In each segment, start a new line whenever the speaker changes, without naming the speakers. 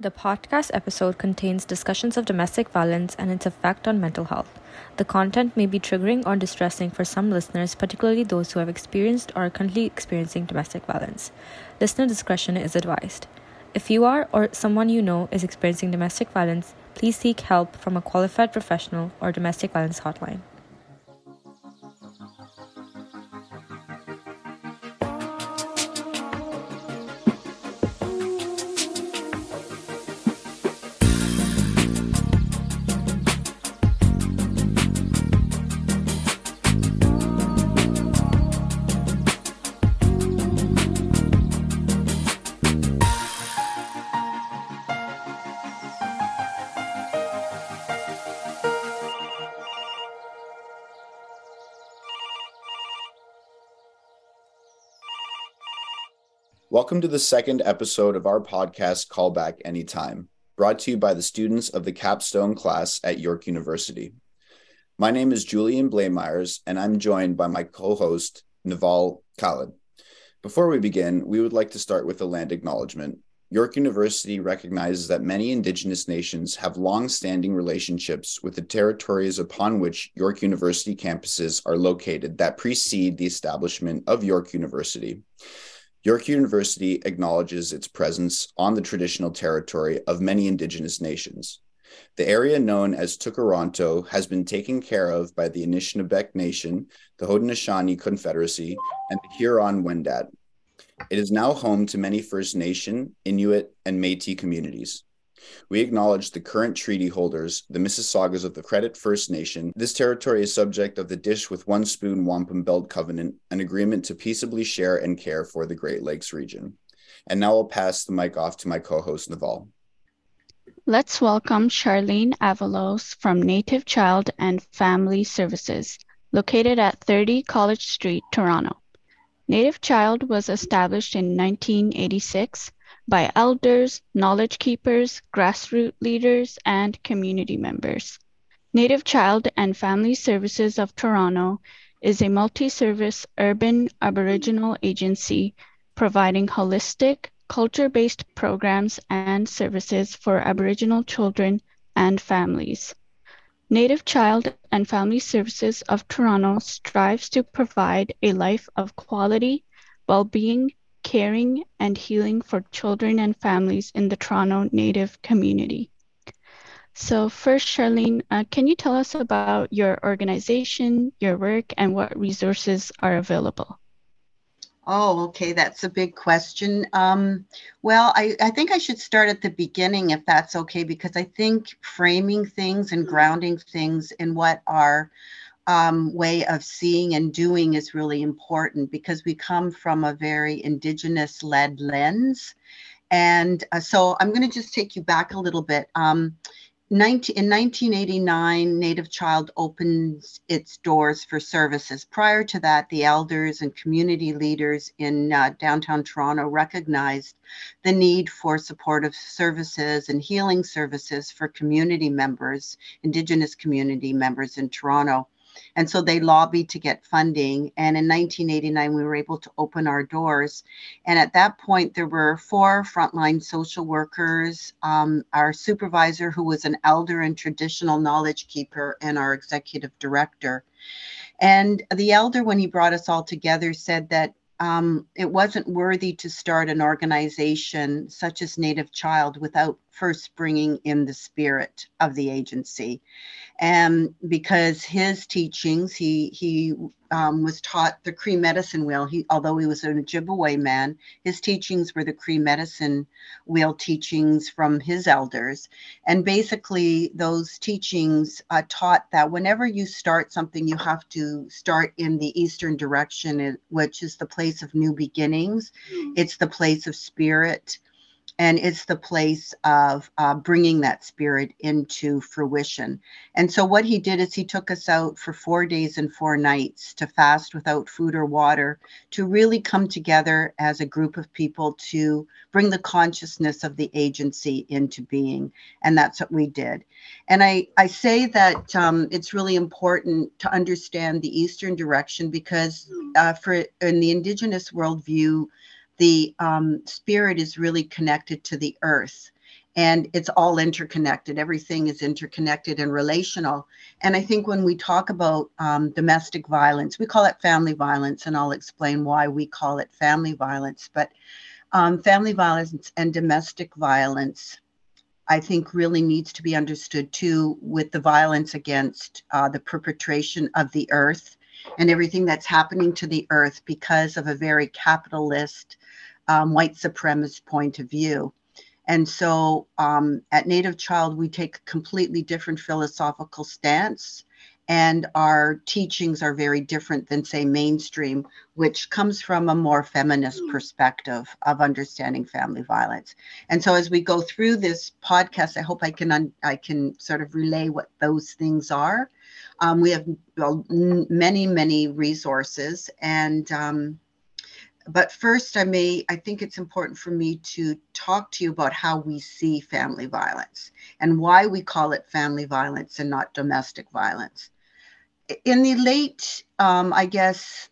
The podcast episode contains discussions of domestic violence and its effect on mental health. The content may be triggering or distressing for some listeners, particularly those who have experienced or are currently experiencing domestic violence. Listener discretion is advised. If you are or someone you know is experiencing domestic violence, please seek help from a qualified professional or domestic violence hotline.
Welcome to the second episode of our podcast, Call Back Anytime, brought to you by the students of the capstone class at York University. My name is Julian Blameyers, and I'm joined by my co host, Naval Khalid. Before we begin, we would like to start with a land acknowledgement. York University recognizes that many Indigenous nations have long standing relationships with the territories upon which York University campuses are located that precede the establishment of York University. York University acknowledges its presence on the traditional territory of many Indigenous nations. The area known as Tkaronto has been taken care of by the Anishinaabeg Nation, the Haudenosaunee Confederacy, and the Huron Wendat. It is now home to many First Nation, Inuit, and Metis communities. We acknowledge the current treaty holders, the Mississaugas of the Credit First Nation. This territory is subject of the Dish with One Spoon Wampum Belt Covenant, an agreement to peaceably share and care for the Great Lakes region. And now I'll pass the mic off to my co-host Naval.
Let's welcome Charlene Avalos from Native Child and Family Services, located at 30 College Street, Toronto. Native Child was established in 1986 by elders, knowledge keepers, grassroots leaders, and community members. Native Child and Family Services of Toronto is a multi service urban Aboriginal agency providing holistic, culture based programs and services for Aboriginal children and families. Native Child and Family Services of Toronto strives to provide a life of quality, well being, caring and healing for children and families in the Toronto Native community. So, first, Charlene, uh, can you tell us about your organization, your work, and what resources are available?
Oh, okay. That's a big question. Um, well, I, I think I should start at the beginning if that's okay, because I think framing things and grounding things in what are um, way of seeing and doing is really important because we come from a very indigenous led lens. And uh, so I'm going to just take you back a little bit. Um, 19, in 1989, Native Child opens its doors for services. Prior to that, the elders and community leaders in uh, downtown Toronto recognized the need for supportive services and healing services for community members, Indigenous community members in Toronto. And so they lobbied to get funding. And in 1989, we were able to open our doors. And at that point, there were four frontline social workers, um, our supervisor, who was an elder and traditional knowledge keeper, and our executive director. And the elder, when he brought us all together, said that um, it wasn't worthy to start an organization such as Native Child without first bringing in the spirit of the agency. And because his teachings, he he um, was taught the Cree medicine wheel. He, although he was an Ojibwe man, his teachings were the Cree medicine wheel teachings from his elders. And basically, those teachings uh, taught that whenever you start something, you have to start in the eastern direction, which is the place of new beginnings. Mm-hmm. It's the place of spirit and it's the place of uh, bringing that spirit into fruition. And so, what he did is he took us out for four days and four nights to fast without food or water, to really come together as a group of people to bring the consciousness of the agency into being. And that's what we did. And I, I say that um, it's really important to understand the Eastern direction because uh, for in the Indigenous worldview, the um, spirit is really connected to the earth and it's all interconnected. Everything is interconnected and relational. And I think when we talk about um, domestic violence, we call it family violence, and I'll explain why we call it family violence. But um, family violence and domestic violence, I think, really needs to be understood too with the violence against uh, the perpetration of the earth and everything that's happening to the earth because of a very capitalist, um, white supremacist point of view. And so um, at Native Child, we take a completely different philosophical stance, and our teachings are very different than, say, mainstream, which comes from a more feminist perspective of understanding family violence. And so, as we go through this podcast, I hope I can un- I can sort of relay what those things are. Um, we have well, many many resources, and um, but first i may i think it's important for me to talk to you about how we see family violence and why we call it family violence and not domestic violence. In the late um, i guess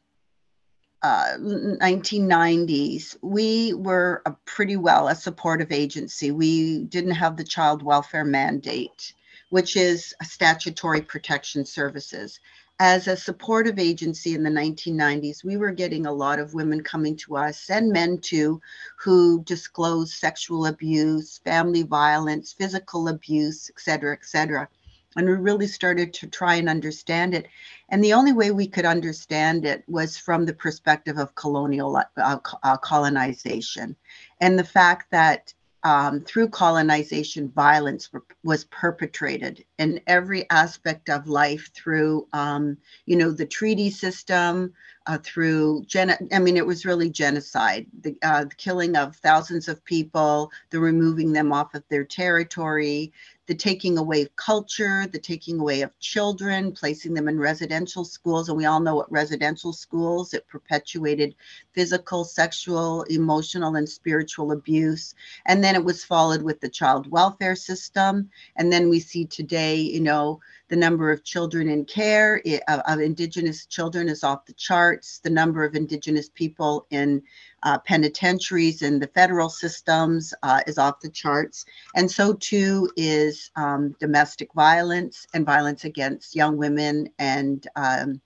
uh, 1990s we were a pretty well a supportive agency. We didn't have the child welfare mandate which is statutory protection services as a supportive agency in the 1990s, we were getting a lot of women coming to us and men too who disclosed sexual abuse, family violence, physical abuse, et cetera, et cetera. And we really started to try and understand it. And the only way we could understand it was from the perspective of colonial uh, uh, colonization and the fact that um, through colonization, violence was perpetrated in every aspect of life through, um, you know, the treaty system, uh, through, gen- I mean, it was really genocide, the, uh, the killing of thousands of people, the removing them off of their territory, the taking away of culture, the taking away of children, placing them in residential schools. And we all know what residential schools, it perpetuated physical, sexual, emotional, and spiritual abuse. And then it was followed with the child welfare system. And then we see today, you know, the number of children in care of Indigenous children is off the charts. The number of Indigenous people in uh, penitentiaries and the federal systems uh, is off the charts. And so too is um, domestic violence and violence against young women and um,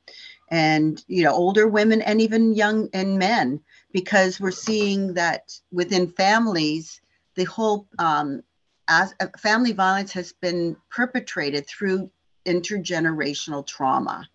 and you know older women and even young and men because we're seeing that within families the whole um, as, uh, family violence has been perpetrated through intergenerational trauma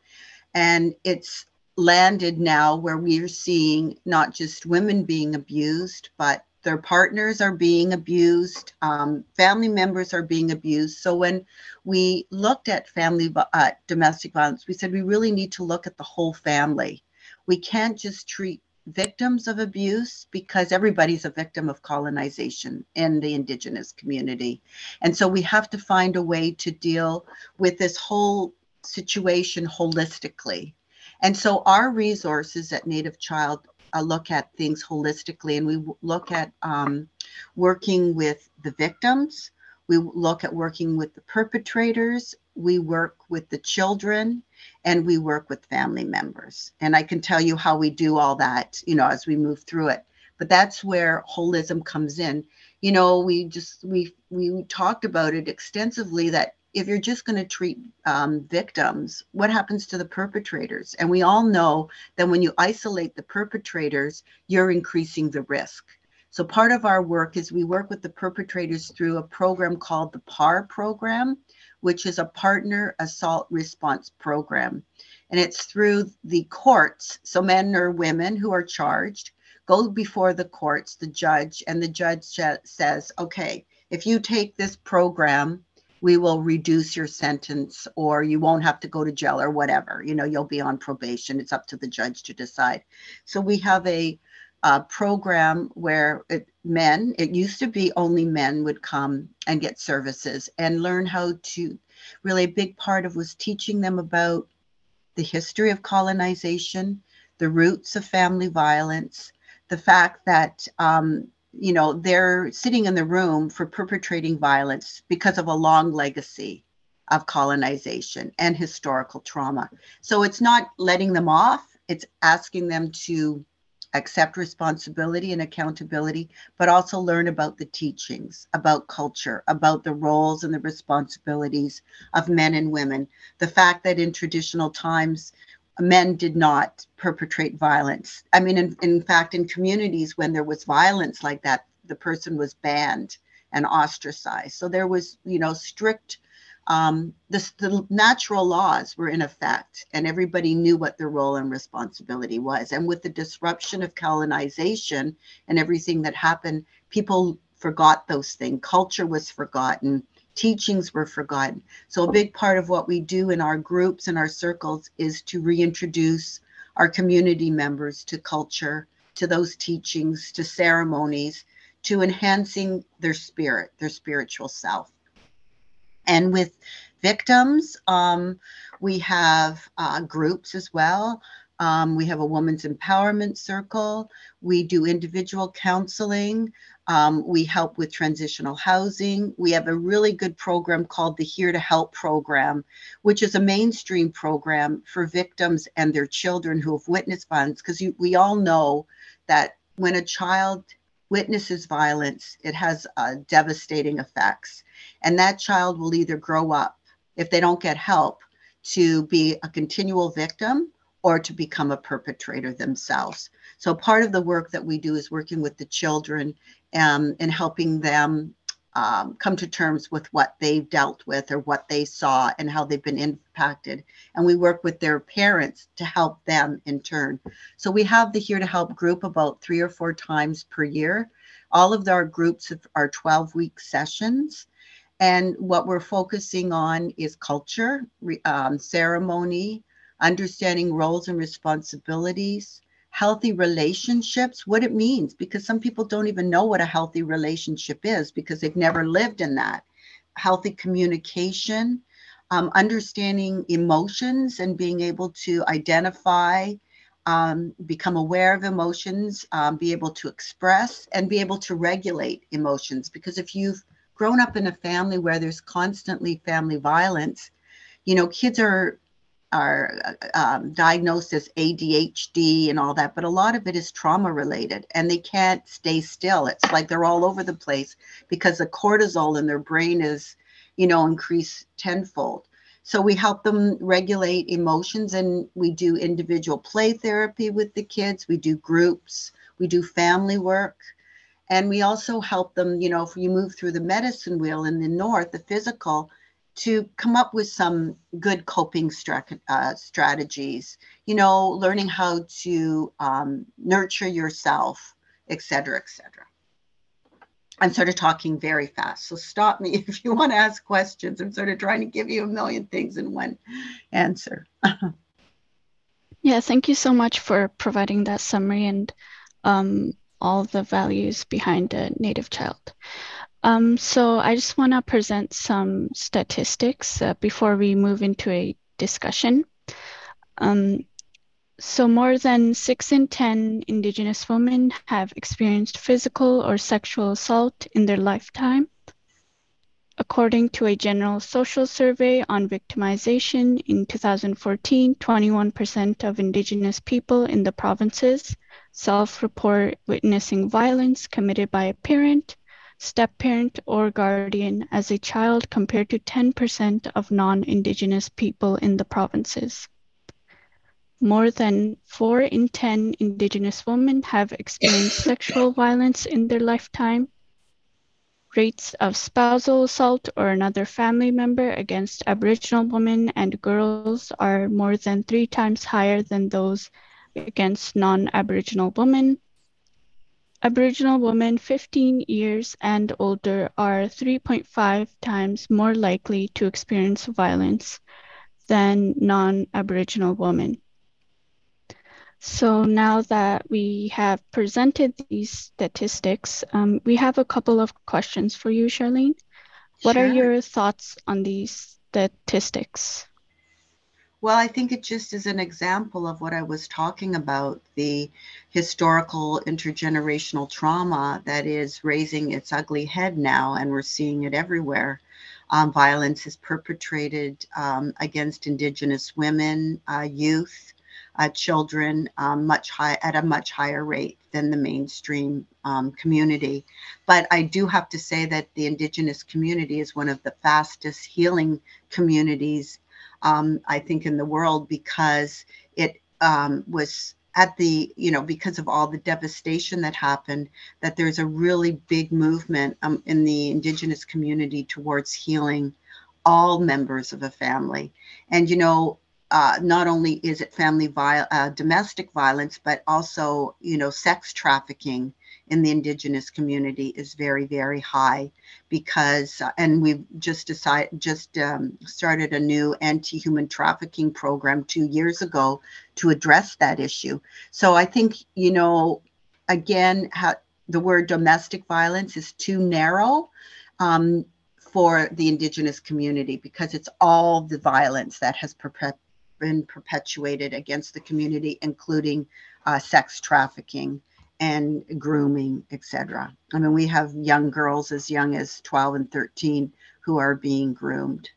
and it's landed now where we're seeing not just women being abused, but their partners are being abused, um, family members are being abused. So when we looked at family uh, domestic violence, we said we really need to look at the whole family. We can't just treat victims of abuse because everybody's a victim of colonization in the indigenous community. And so we have to find a way to deal with this whole situation holistically. And so our resources at Native Child uh, look at things holistically and we look at um, working with the victims, we look at working with the perpetrators, we work with the children, and we work with family members. And I can tell you how we do all that, you know, as we move through it. But that's where holism comes in. You know, we just we we talked about it extensively that if you're just going to treat um, victims, what happens to the perpetrators? And we all know that when you isolate the perpetrators, you're increasing the risk. So part of our work is we work with the perpetrators through a program called the PAR program, which is a partner assault response program. And it's through the courts. So men or women who are charged go before the courts, the judge, and the judge says, okay, if you take this program, we will reduce your sentence or you won't have to go to jail or whatever you know you'll be on probation it's up to the judge to decide so we have a, a program where it, men it used to be only men would come and get services and learn how to really a big part of was teaching them about the history of colonization the roots of family violence the fact that um, you know, they're sitting in the room for perpetrating violence because of a long legacy of colonization and historical trauma. So it's not letting them off, it's asking them to accept responsibility and accountability, but also learn about the teachings, about culture, about the roles and the responsibilities of men and women. The fact that in traditional times, men did not perpetrate violence. I mean, in, in fact, in communities when there was violence like that, the person was banned and ostracized. So there was, you know, strict um, the, the natural laws were in effect and everybody knew what their role and responsibility was. And with the disruption of colonization and everything that happened, people forgot those things. Culture was forgotten, teachings were forgotten. So, a big part of what we do in our groups and our circles is to reintroduce our community members to culture, to those teachings, to ceremonies, to enhancing their spirit, their spiritual self. And with victims, um, we have uh, groups as well. Um, we have a women's empowerment circle. We do individual counseling. Um, we help with transitional housing. We have a really good program called the Here to Help program, which is a mainstream program for victims and their children who have witnessed violence. Because we all know that when a child witnesses violence, it has uh, devastating effects. And that child will either grow up, if they don't get help, to be a continual victim or to become a perpetrator themselves. So part of the work that we do is working with the children um, and helping them um, come to terms with what they've dealt with or what they saw and how they've been impacted. And we work with their parents to help them in turn. So we have the Here to Help group about three or four times per year. All of our groups are 12 week sessions. And what we're focusing on is culture, um, ceremony, understanding roles and responsibilities, healthy relationships, what it means, because some people don't even know what a healthy relationship is because they've never lived in that. Healthy communication, um, understanding emotions and being able to identify, um, become aware of emotions, um, be able to express, and be able to regulate emotions. Because if you've grown up in a family where there's constantly family violence, you know, kids are are um, diagnosed as ADHD and all that, but a lot of it is trauma related and they can't stay still. It's like they're all over the place because the cortisol in their brain is, you know, increased tenfold. So we help them regulate emotions and we do individual play therapy with the kids, we do groups, we do family work. And we also help them, you know, if you move through the medicine wheel in the north, the physical, to come up with some good coping uh, strategies, you know, learning how to um, nurture yourself, et cetera, et cetera. I'm sort of talking very fast, so stop me if you want to ask questions. I'm sort of trying to give you a million things in one answer.
yeah, thank you so much for providing that summary and um, all the values behind a Native child. Um, so I just want to present some statistics uh, before we move into a discussion. Um, so more than six in 10 Indigenous women have experienced physical or sexual assault in their lifetime. According to a general social survey on victimization in 2014, 21% of Indigenous people in the provinces self-report witnessing violence committed by a parent, step-parent, or guardian as a child compared to 10% of non-Indigenous people in the provinces. More than 4 in 10 Indigenous women have experienced sexual violence in their lifetime. Rates of spousal assault or another family member against Aboriginal women and girls are more than three times higher than those against non-Aboriginal women. Aboriginal women 15 years and older are 3.5 times more likely to experience violence than non-Aboriginal women. So now that we have presented these statistics, um, we have a couple of questions for you, Charlene. What sure. are your thoughts on these statistics?
Well, I think it just is an example of what I was talking about the historical intergenerational trauma that is raising its ugly head now, and we're seeing it everywhere. Um, violence is perpetrated um, against Indigenous women, uh, youth, uh, children um, much high at a much higher rate than the mainstream um, community. But I do have to say that the Indigenous community is one of the fastest healing communities, um, I think, in the world because it um, was at the you know because of all the devastation that happened that there's a really big movement um, in the indigenous community towards healing all members of a family. And you know uh, not only is it family viol- uh, domestic violence, but also, you know, sex trafficking in the indigenous community is very, very high because, uh, and we've just decided, just um, started a new anti-human trafficking program two years ago to address that issue. So I think, you know, again, the word domestic violence is too narrow. Um, for the indigenous community because it's all the violence that has been perpetuated against the community, including uh, sex trafficking and grooming, etc. I mean, we have young girls as young as 12 and 13 who are being groomed.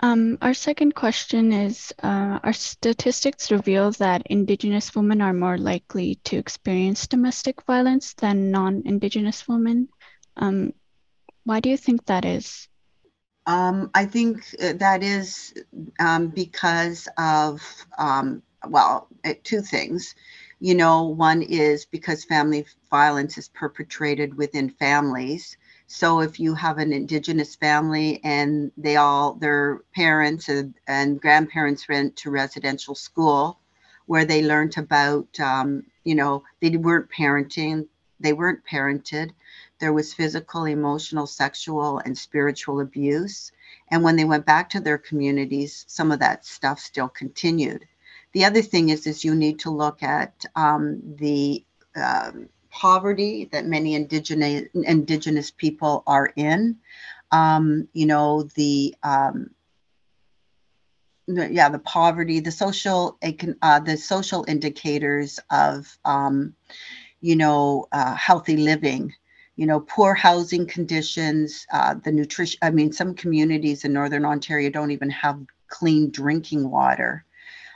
Um, our second question is uh, Our statistics reveal that Indigenous women are more likely to experience domestic violence than non Indigenous women. Um, why do you think that is?
Um, I think uh, that is um, because of, um, well, uh, two things. You know, one is because family violence is perpetrated within families. So if you have an indigenous family and they all, their parents and, and grandparents went to residential school where they learned about, um, you know, they weren't parenting, they weren't parented there was physical, emotional, sexual, and spiritual abuse. And when they went back to their communities, some of that stuff still continued. The other thing is, is you need to look at um, the um, poverty that many indigenous indigenous people are in. Um, you know the um, yeah the poverty, the social uh, the social indicators of um, you know uh, healthy living you know, poor housing conditions, uh, the nutrition. I mean, some communities in Northern Ontario don't even have clean drinking water.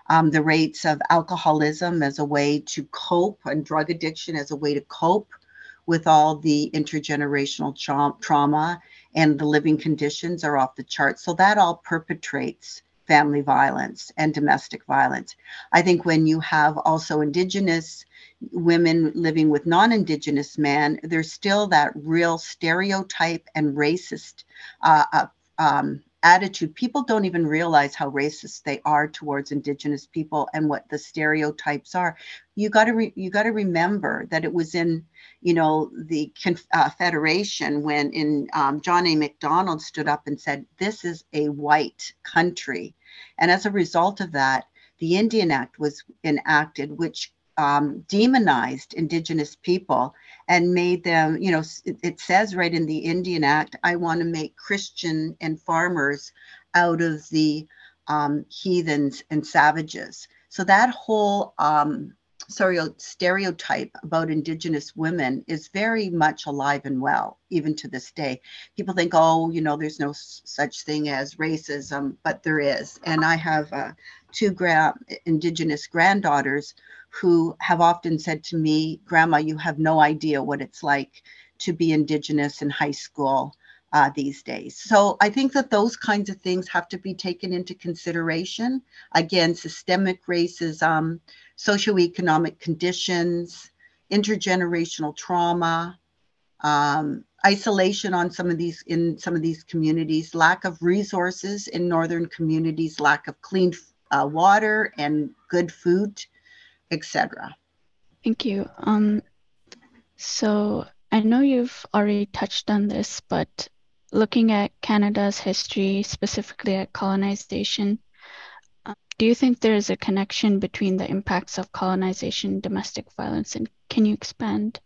Um, the rates of alcoholism as a way to cope and drug addiction as a way to cope with all the intergenerational tra- trauma and the living conditions are off the charts. So that all perpetrates family violence and domestic violence. I think when you have also Indigenous women living with non-indigenous men there's still that real stereotype and racist uh, uh, um, attitude. People don't even realize how racist they are towards indigenous people and what the stereotypes are. You got to re- you got to remember that it was in you know the confederation uh, when in um, john a. Macdonald stood up and said this is a white country. And as a result of that the indian act was enacted which um, demonized indigenous people and made them, you know, it, says right in the Indian Act, I want to make Christian and farmers out of the um, heathens and savages. So that whole um, sorry, stereotype about Indigenous women is very much alive and well, even to this day. People think, oh, you know, there's no such thing as racism, but there is. And I have uh, two gra- Indigenous granddaughters who have often said to me, Grandma, you have no idea what it's like to be Indigenous in high school uh, these days. So I think that those kinds of things have to be taken into consideration. Again, systemic racism, socioeconomic conditions, intergenerational trauma, um, isolation on some of these in some of these communities, lack of resources in northern communities, lack of clean uh, water and good food etc.
Thank you. Um, so I know you've already touched on this, but looking at Canada's history, specifically at colonization, uh, do you think there is a connection between the impacts of colonization domestic violence? And can you expand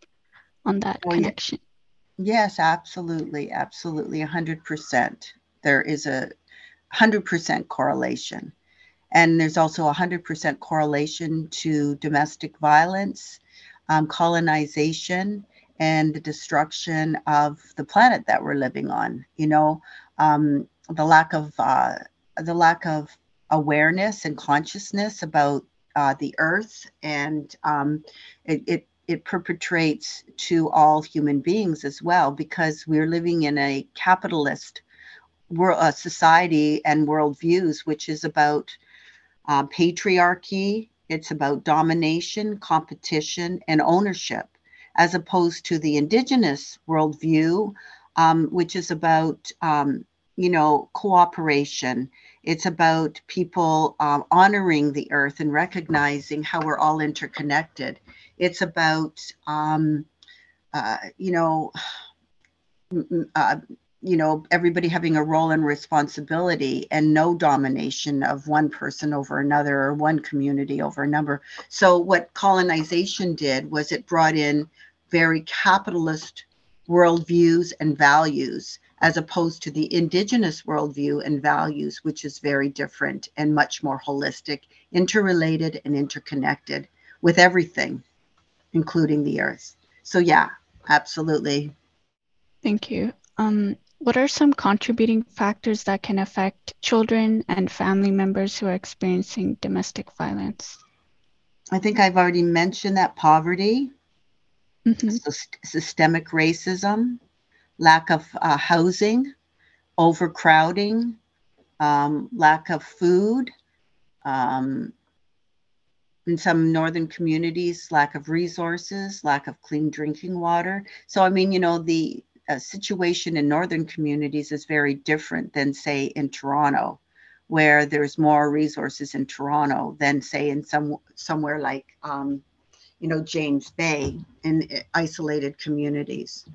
on that oh, connection?
Yes, absolutely. Absolutely. 100%. There is a 100% correlation. And there's also a 100% correlation to domestic violence, um, colonization, and the destruction of the planet that we're living on. You know, um, the lack of uh, the lack of awareness and consciousness about uh, the earth and um, it, it it perpetrates to all human beings as well because we're living in a capitalist world uh, society and worldviews which is about uh, patriarchy it's about domination competition and ownership as opposed to the indigenous worldview um, which is about um, you know cooperation. It's about people um, honoring the earth and recognizing how we're all interconnected. It's about, um, uh, you know, uh, you know, everybody having a role and responsibility and no domination of one person over another or one community over another. So what colonization did was it brought in very capitalist worldviews and values as opposed to the indigenous worldview and values, which is very different and much more holistic, interrelated, and interconnected with everything including the earth. So, yeah, absolutely.
Thank you. Um, what are some contributing factors that can affect children and family members who are experiencing domestic violence?
I think I've already mentioned that poverty, mm-hmm. systemic racism, lack of uh, housing, overcrowding, um, lack of food, um, in some northern communities lack of resources lack of clean drinking water so i mean you know the uh, situation in northern communities is very different than say in toronto where there's more resources in toronto than say in some somewhere like um, you know james bay in uh, isolated communities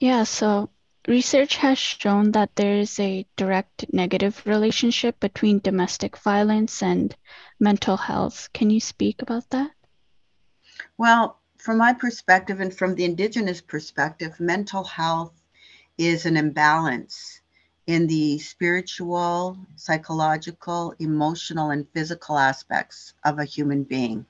yeah so Research has shown that there is a direct negative relationship between domestic violence and mental health. Can you speak about that?
Well, from my perspective and from the Indigenous perspective, mental health is an imbalance in the spiritual, psychological, emotional, and physical aspects of a human being.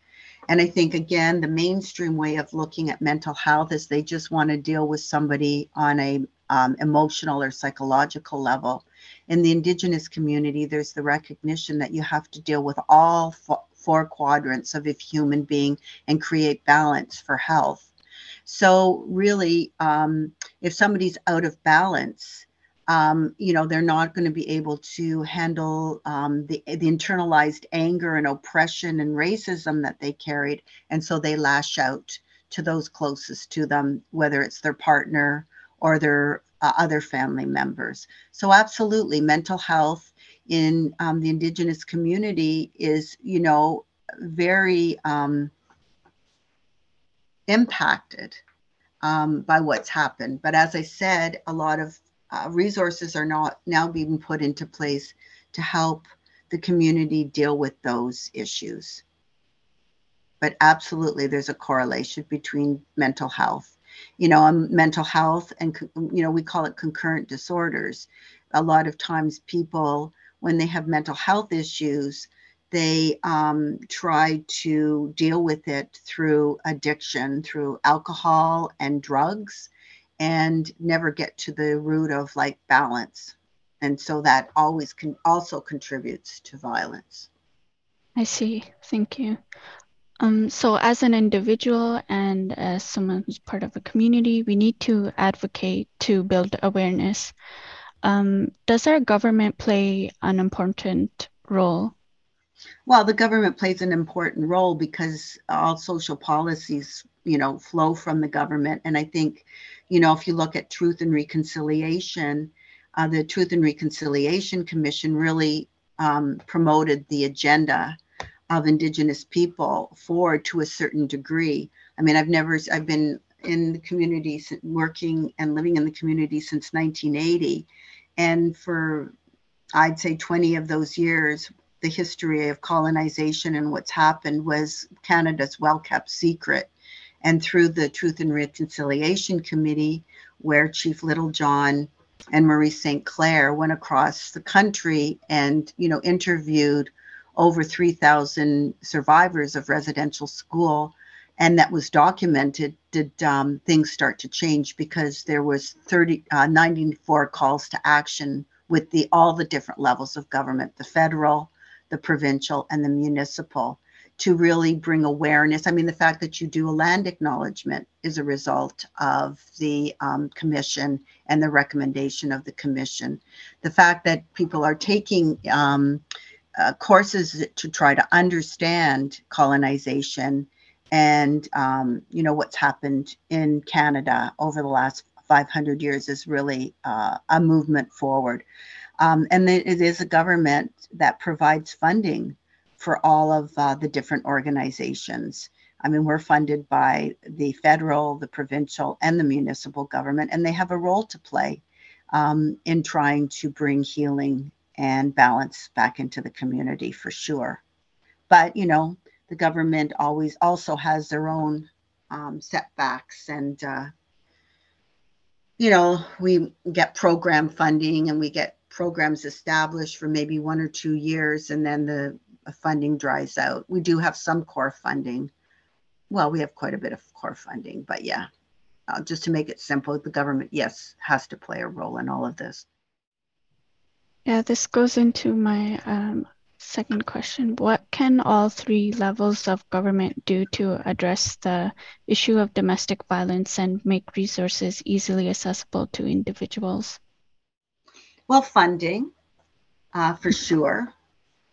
And I think, again, the mainstream way of looking at mental health is they just want to deal with somebody on a um, emotional or psychological level. In the Indigenous community, there's the recognition that you have to deal with all four quadrants of a human being and create balance for health. So, really, um, if somebody's out of balance, um, you know, they're not going to be able to handle um, the, the internalized anger and oppression and racism that they carried. And so they lash out to those closest to them, whether it's their partner or their uh, other family members. So, absolutely, mental health in um, the Indigenous community is, you know, very um, impacted um, by what's happened. But as I said, a lot of uh, resources are not now being put into place to help the community deal with those issues. But absolutely, there's a correlation between mental health you know, um, mental health and, you know, we call it concurrent disorders. A lot of times people, when they have mental health issues, they um, try to deal with it through addiction, through alcohol and drugs, and never get to the root of like balance. And so that always can also contributes to violence.
I see. Thank you. Um, so, as an individual and as someone who's part of a community, we need to advocate to build awareness. Um, does our government play an important role?
Well, the government plays an important role because all social policies, you know, flow from the government. And I think, you know, if you look at Truth and Reconciliation, uh, the Truth and Reconciliation Commission really um, promoted the agenda of indigenous people forward to a certain degree i mean i've never i've been in the community working and living in the community since 1980 and for i'd say 20 of those years the history of colonization and what's happened was canada's well kept secret. And through the truth and reconciliation committee where chief Littlechild and Murray Sinclair went across the country and you know interviewed over 3,000 survivors of residential school, and that was documented, did um, things start to change because there was 30, uh, 94 calls to action with the all the different levels of government, the federal, the provincial, and the municipal, to really bring awareness. I mean, the fact that you do a land acknowledgement is a result of the um, commission and the recommendation of the commission. The fact that people are taking um, uh, courses to try to understand colonization and um, you know what's happened in Canada over the last 500 years is really uh, a movement forward. Um, and it is a government that provides funding for all of uh, the different organizations. I mean, we're funded by the federal, the provincial, and the municipal government, and they have a role to play um, in trying to bring healing and balance back into the community for sure. But, you know, the government always also has their own um, setbacks and uh, you know we get program funding and we get programs established for maybe one or two years and then the funding dries out. We do have some core funding. Well we have quite a bit of core funding but yeah. Uh, just to make it simple the government yes has to play a role in all of this.
Yeah this goes into my um, Second question What can all three levels of government do to address the issue of domestic violence and make resources easily accessible to individuals?
Well, funding, uh, for sure.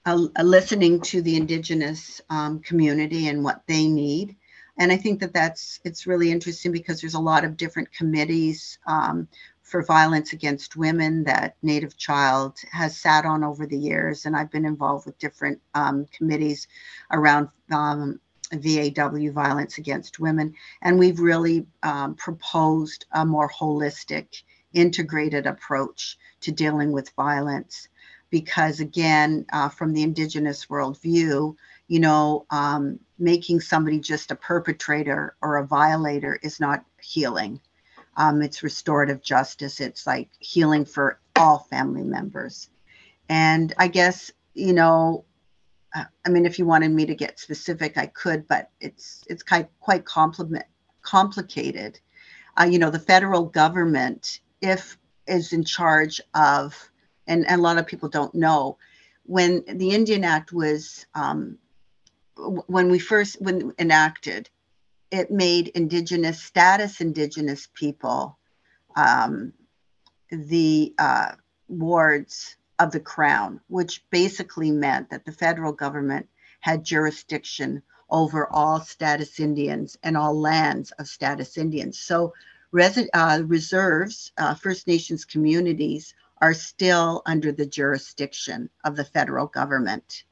Uh, listening to the Indigenous um, community and what they need. And I think that that's it's really interesting because there's a lot of different committees um, for violence against women that Native Child has sat on over the years. And I've been involved with different um, committees around um, VAW violence against women. And we've really um, proposed a more holistic, integrated approach to dealing with violence. Because again, uh, from the Indigenous worldview, you know, um, making somebody just a perpetrator or a violator is not healing um, it's restorative justice. It's like healing for all family members. And I guess, you know, uh, I mean, if you wanted me to get specific, I could, but it's it's quite quite compliment, complicated. Uh, you know, the federal government, if is in charge of, and, and a lot of people don't know, when the Indian Act was, um, when we first when enacted, it made indigenous status indigenous people um, the uh, wards of the crown, which basically meant that the federal government had jurisdiction over all status Indians and all lands of status Indians. So res- uh, reserves, uh, First Nations communities are still under the jurisdiction of the federal government.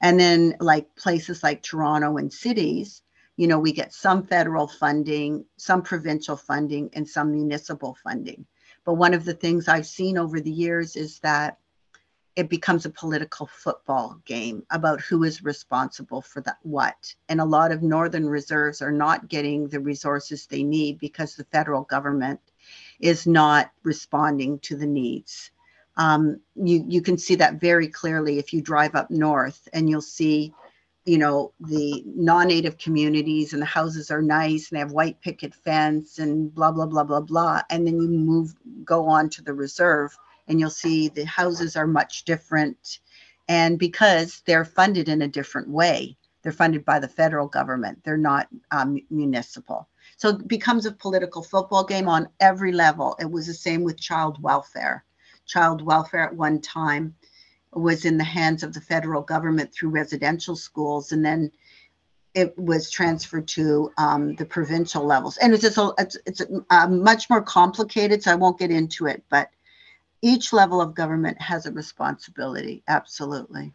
And then, like places like Toronto and cities, you know, we get some federal funding, some provincial funding, and some municipal funding. But one of the things I've seen over the years is that it becomes a political football game about who is responsible for that what. And a lot of northern reserves are not getting the resources they need because the federal government is not responding to the needs. Um, you you can see that very clearly if you drive up north and you'll see you know the non-native communities and the houses are nice and they have white picket fence and blah blah blah blah blah. And then you move go on to the reserve and you'll see the houses are much different. And because they're funded in a different way they're funded by the federal government they're not um, municipal. So it becomes a political football game on every level. It was the same with child welfare. Child welfare at one time was in the hands of the federal government through residential schools, and then it was transferred to um, the provincial levels. And it's just a, it's, it's a, much more complicated, so I won't get into it. But each level of government has a responsibility. Absolutely.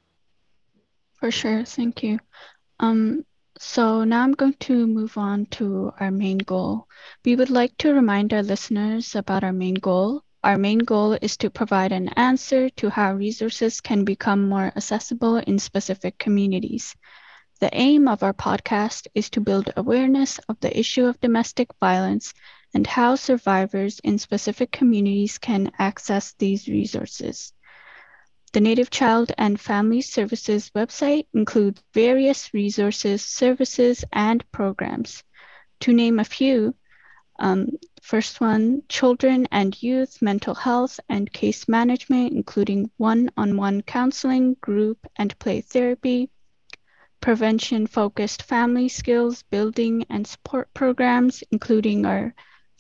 For sure. Thank you. Um, so now I'm going to move on to our main goal. We would like to remind our listeners about our main goal, our main goal is to provide an answer to how resources can become more accessible in specific communities. The aim of our podcast is to build awareness of the issue of domestic violence and how survivors in specific communities can access these resources. The Native Child and Family Services website includes various resources, services, and programs. To name a few, um, first one, children and youth mental health and case management, including one-on-one counseling, group and play therapy, prevention focused family skills building and support programs, including our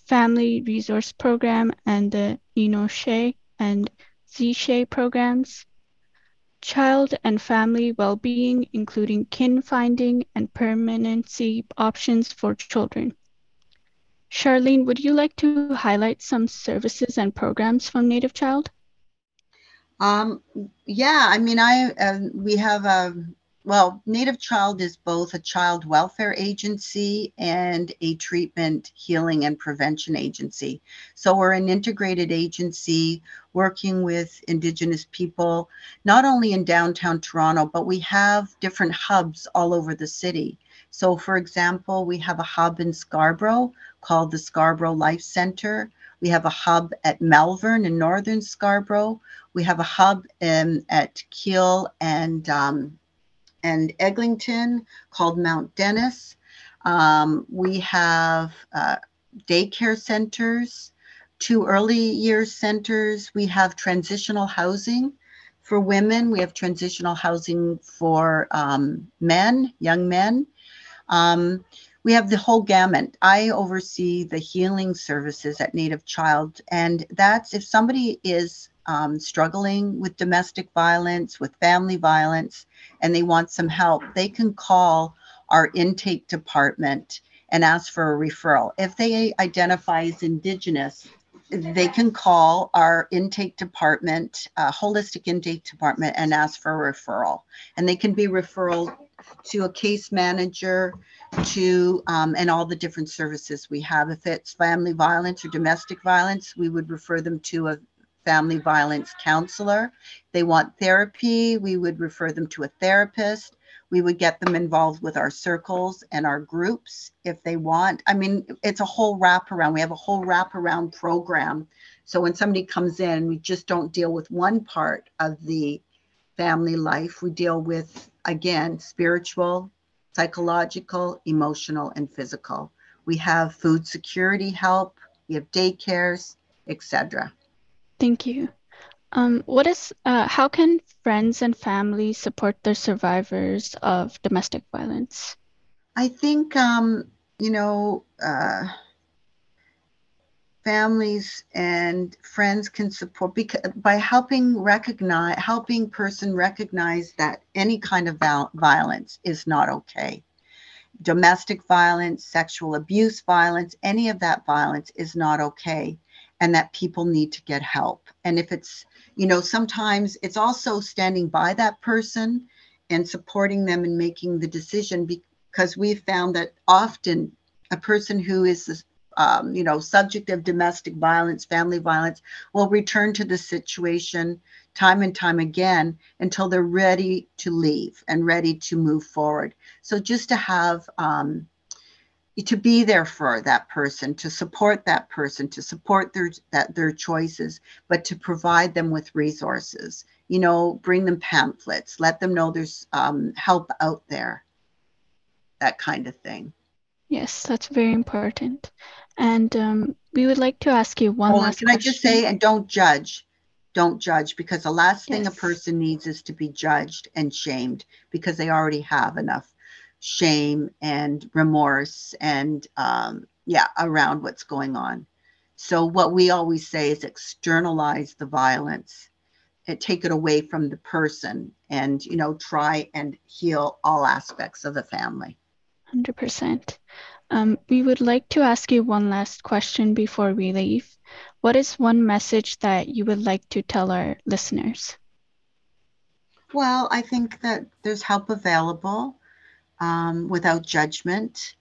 Family Resource Program and the Inoshe and Zishe programs. Child and family well being, including kin finding and permanency options for children. Charlene, would you like to highlight some services and programs from Native Child?
Um, yeah, I mean, I uh, we have a well, Native Child is both a child welfare agency and a treatment, healing, and prevention agency. So we're an integrated agency working with Indigenous people, not only in downtown Toronto, but we have different hubs all over the city. So, for example, we have a hub in Scarborough called the Scarborough Life Center. We have a hub at Malvern in northern Scarborough. We have a hub in, at Keele and um, and Eglinton called Mount Dennis. Um, we have uh, daycare centers, two early years centers. We have transitional housing for women. We have transitional housing for um, men, young men. Um, we have the whole gamut. I oversee the healing services at Native Child, and that's if somebody is um, struggling with domestic violence, with family violence, and they want some help, they can call our intake department and ask for a referral. If they identify as Indigenous, they can call our intake department, uh, holistic intake department, and ask for a referral. And they can be referral to a case manager, to um, and all the different services we have. If it's family violence or domestic violence, we would refer them to a family violence counselor. They want therapy, we would refer them to a therapist. We would get them involved with our circles and our groups if they want. I mean, it's a whole wraparound. We have a whole wraparound program. So when somebody comes in, we just don't deal with one part of the family life. We deal with, again, spiritual, psychological, emotional, and physical. We have food security help, we have daycares, etc.
Thank you. Um, what is uh, how can friends and family support their survivors of domestic violence?
I think um, you know uh, families and friends can support because by helping recognize helping person recognize that any kind of violence is not okay domestic violence sexual abuse violence any of that violence is not okay and that people need to get help. And if it's, you know, sometimes it's also standing by that person and supporting them in making the decision because we've found that often a person who is um, you know, subject of domestic violence, family violence, will return to the situation time and time again until they're ready to leave and ready to move forward. So just to have um, to be there for that person to support that person to support their that their choices but to provide them with resources. You know bring them pamphlets let them know there's um, help out there that kind of thing.
Yes that's very important and um, we would like to ask you one oh, last
can question. i just say and don't judge don't judge because the last thing a person needs is to be judged and shamed because they already have enough shame and remorse and um, yeah around what's going on. So what we always say is externalize the violence and take it away from the person and you know try and heal all aspects of the family.
100% um, we would like to ask you one last question before we leave what is one message that you would like to tell our listeners
well i think that there's help available um, without judgment.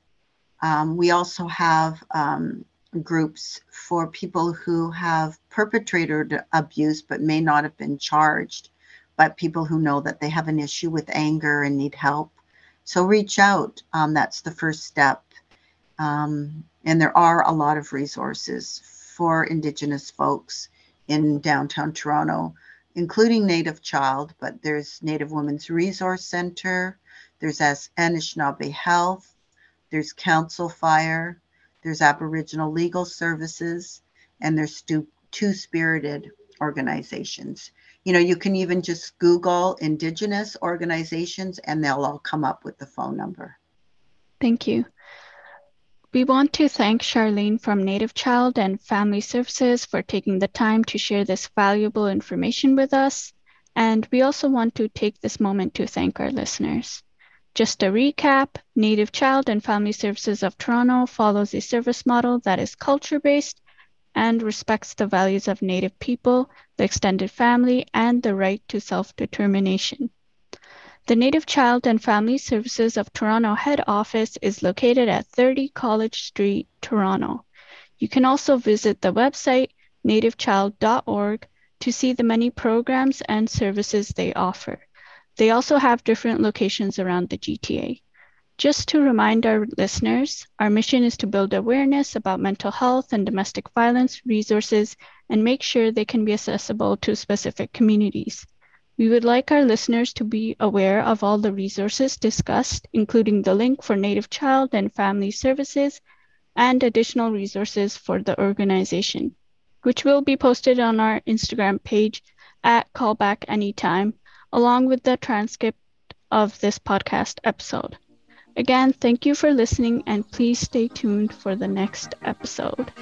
Um, we also have um, groups for people who have perpetrated abuse but may not have been charged, but people who know that they have an issue with anger and need help. So reach out. Um, that's the first step. Um, and there are a lot of resources for Indigenous folks in downtown Toronto, including Native Child, but there's Native Women's Resource Center, there's Anishnawbe Health, there's Council Fire, there's Aboriginal Legal Services, and there's Two Spirited organizations. You know, you can even just Google Indigenous organizations and they'll all come up with the phone number.
Thank you. We want to thank Charlene from Native Child and Family Services for taking the time to share this valuable information with us. And we also want to take this moment to thank our listeners. Just a recap Native Child and Family Services of Toronto follows a service model that is culture based and respects the values of Native people, the extended family, and the right to self determination. The Native Child and Family Services of Toronto head office is located at 30 College Street, Toronto. You can also visit the website nativechild.org to see the many programs and services they offer. They also have different locations around the GTA. Just to remind our listeners, our mission is to build awareness about mental health and domestic violence resources and make sure they can be accessible to specific communities. We would like our listeners to be aware of all the resources discussed, including the link for Native Child and Family Services and additional resources for the organization, which will be posted on our Instagram page at Call Back Anytime, along with the transcript of this podcast episode. Again, thank you for listening and please stay tuned for the next episode.